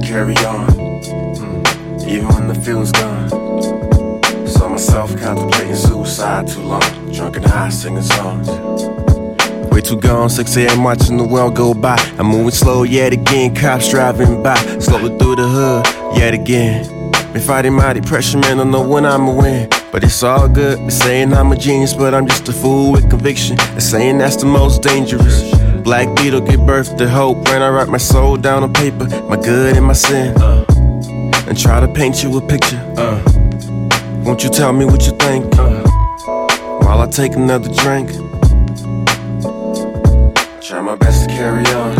carry on, mm, even when the feeling's gone. Saw myself contemplating suicide too long, drunk and high singing songs. Way too gone, 6 a.m. watching the world go by. I'm moving slow yet again, cops driving by. Slowly through the hood, yet again. Been fighting my depression, man, I don't know when I'ma win. But it's all good. They're saying I'm a genius, but I'm just a fool with conviction. They're saying that's the most dangerous. Black beetle give birth to hope when I write my soul down on paper, my good and my sin. Uh, and try to paint you a picture. Uh, won't you tell me what you think? Uh, while I take another drink. Try my best to carry on,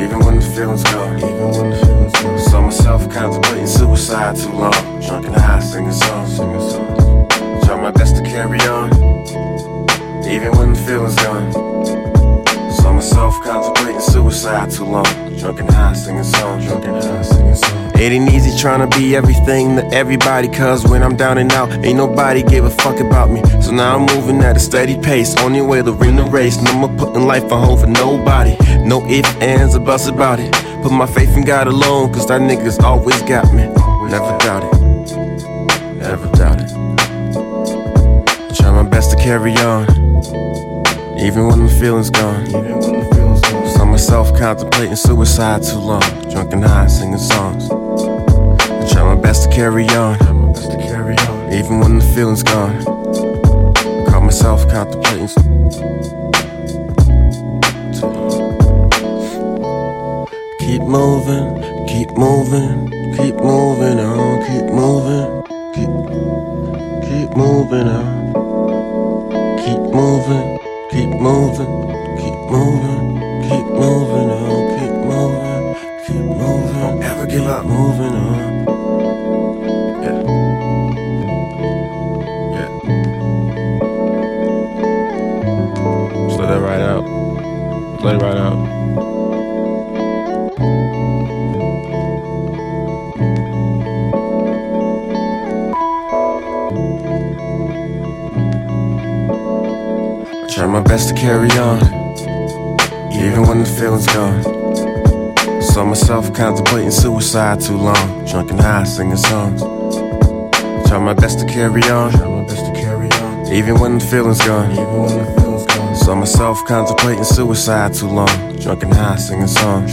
even when the feeling's gone. Even when the feeling's gone. Saw myself contemplating suicide too long, drunk and high, singing songs. Singing songs. Try my best to carry on, even when the feeling's gone. Myself contemplating suicide too long, drunk and high, singing songs. Drunk and high, singing songs. It ain't easy trying to be everything to everybody, cause when I'm down and out, ain't nobody give a fuck about me. So now I'm moving at a steady pace, only way to win the race. No more putting life on hold for nobody. No ifs, ands, or buts about it. Put my faith in God alone, cause that nigga's always got me. Never doubt it. Never doubt it. Try my best to carry on, even when the feeling's gone. Saw myself contemplating suicide too long, drunk and high, singing songs. I try my best to carry on, even when the feeling's gone. I caught myself contemplating. Keep moving, keep moving, keep moving on, keep moving, keep, keep moving on, moving, keep moving, keep moving on, keep moving, keep moving. Don't ever give up, moving on. Yeah. Yeah. Just let that ride out. Just let it ride out. Try my best to carry on, even when the feeling's gone. Saw myself contemplating suicide too long, drunk and high, singing songs. Try my best to carry on, even when the feelin's gone. Even when the feeling's gone. Saw myself contemplating suicide too long, drunk and high, singing songs.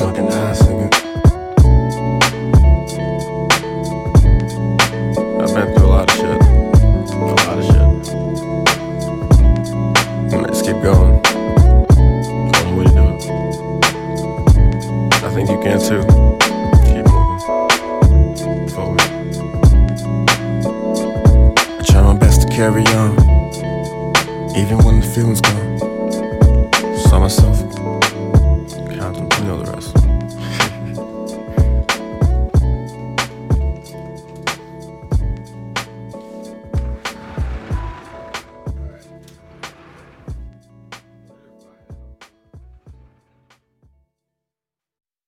carry on, even when the feeling's gone. Saw myself